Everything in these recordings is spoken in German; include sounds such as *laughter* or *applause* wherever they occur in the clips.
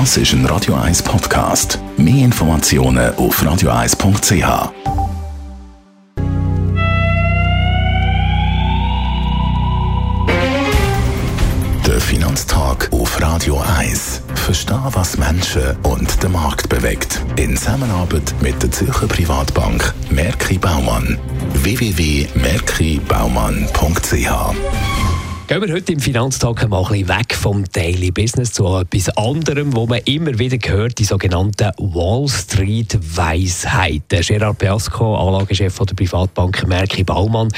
Das ist ein Radio 1 Podcast. Mehr Informationen auf radio1.ch. Der Finanztag auf Radio 1. Verstehen, was Menschen und den Markt bewegt. In Zusammenarbeit mit der Zürcher Privatbank Merki Baumann. www.merkibaumann.ch Gehen wir heute im Finanztag mal ein bisschen weg vom Daily Business zu etwas anderem, wo man immer wieder hört, die sogenannten Wall Street Weisheiten. Gerard Piasco, Anlagechef der Privatbank Merki Baumann.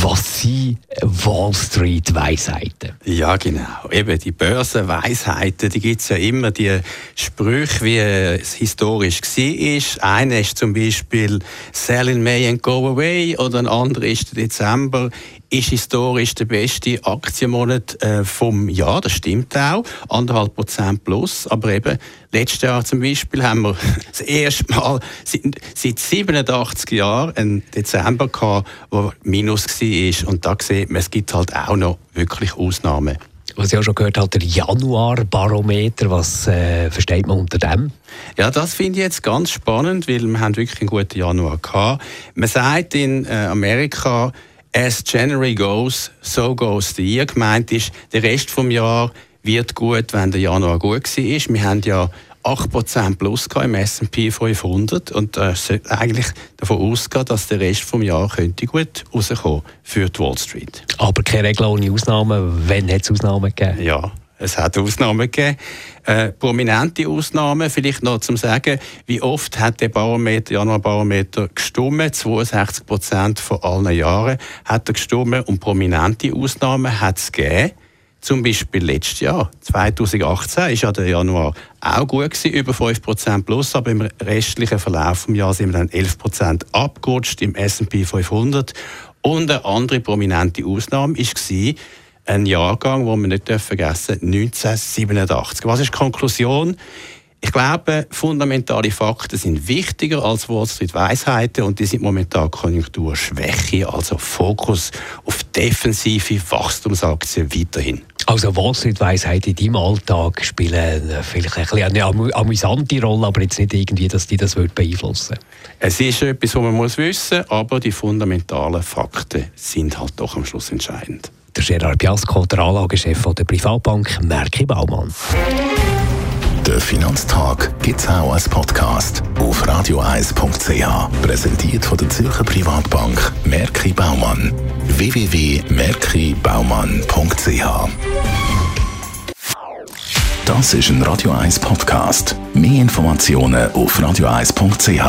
Was sind Wall Street Weisheiten? Ja, genau. Eben die Börsenweisheiten, die gibt es ja immer, die Sprüche, wie es historisch war. Einer ist zum Beispiel Sell in May and go away oder ein anderer ist der Dezember ist historisch der beste Aktienmonat äh, vom Jahr. Das stimmt auch. Anderthalb Prozent plus. Aber eben, letztes Jahr zum Beispiel haben wir *laughs* das erste Mal seit, seit 87 Jahren einen Dezember gehabt, der Minus war. Und da sieht man, es gibt halt auch noch wirklich Ausnahmen. Was ich auch schon gehört habe, der Januar-Barometer, was äh, versteht man unter dem? Ja, das finde ich jetzt ganz spannend, weil wir haben wirklich einen guten Januar gehabt. Man sagt in äh, Amerika, As January goes, so goes the year. Gemeint ist, der Rest des Jahres wird gut, wenn der Januar gut war. Wir haben ja 8% plus im S&P 500 und äh, sollte eigentlich davon ausgehen, dass der Rest des Jahres könnte gut rauskommen für die Wall Street. Aber keine Regel ohne Ausnahmen. Wenn hat es Ausnahmen gegeben? Ja, es hat Ausnahmen gegeben. Äh, prominente Ausnahmen, vielleicht noch zum sagen, wie oft hat der Barometer, Januar-Barometer gestummt? 62 Prozent von allen Jahren hat er gestummt und prominente Ausnahmen hat es gegeben. Zum Beispiel letztes Jahr, 2018, ist ja der Januar auch gut gewesen, über 5% plus, aber im restlichen Verlauf des Jahres sind wir dann 11% abgerutscht im S&P 500. Und eine andere prominente Ausnahme war, ein Jahrgang, wo man nicht vergessen darf, 1987. Was ist die Konklusion? Ich glaube, fundamentale Fakten sind wichtiger als Wall Street Weisheiten und die sind momentan Konjunkturschwäche, also Fokus auf defensive Wachstumsaktien weiterhin. Also Wall Street Weisheiten in deinem Alltag spielen vielleicht ein bisschen eine amüsante Rolle, aber jetzt nicht irgendwie, dass die das beeinflussen Es ist etwas, was man muss wissen aber die fundamentalen Fakten sind halt doch am Schluss entscheidend der Gerard Piasco, der Anlagechef der Privatbank Merki Baumann. Der Finanztag gibt es auch als Podcast auf radioeis.ch. Präsentiert von der Zürcher Privatbank Merki Baumann. www.merkibaumann.ch Das ist ein Radio 1 Podcast. Mehr Informationen auf radioeis.ch.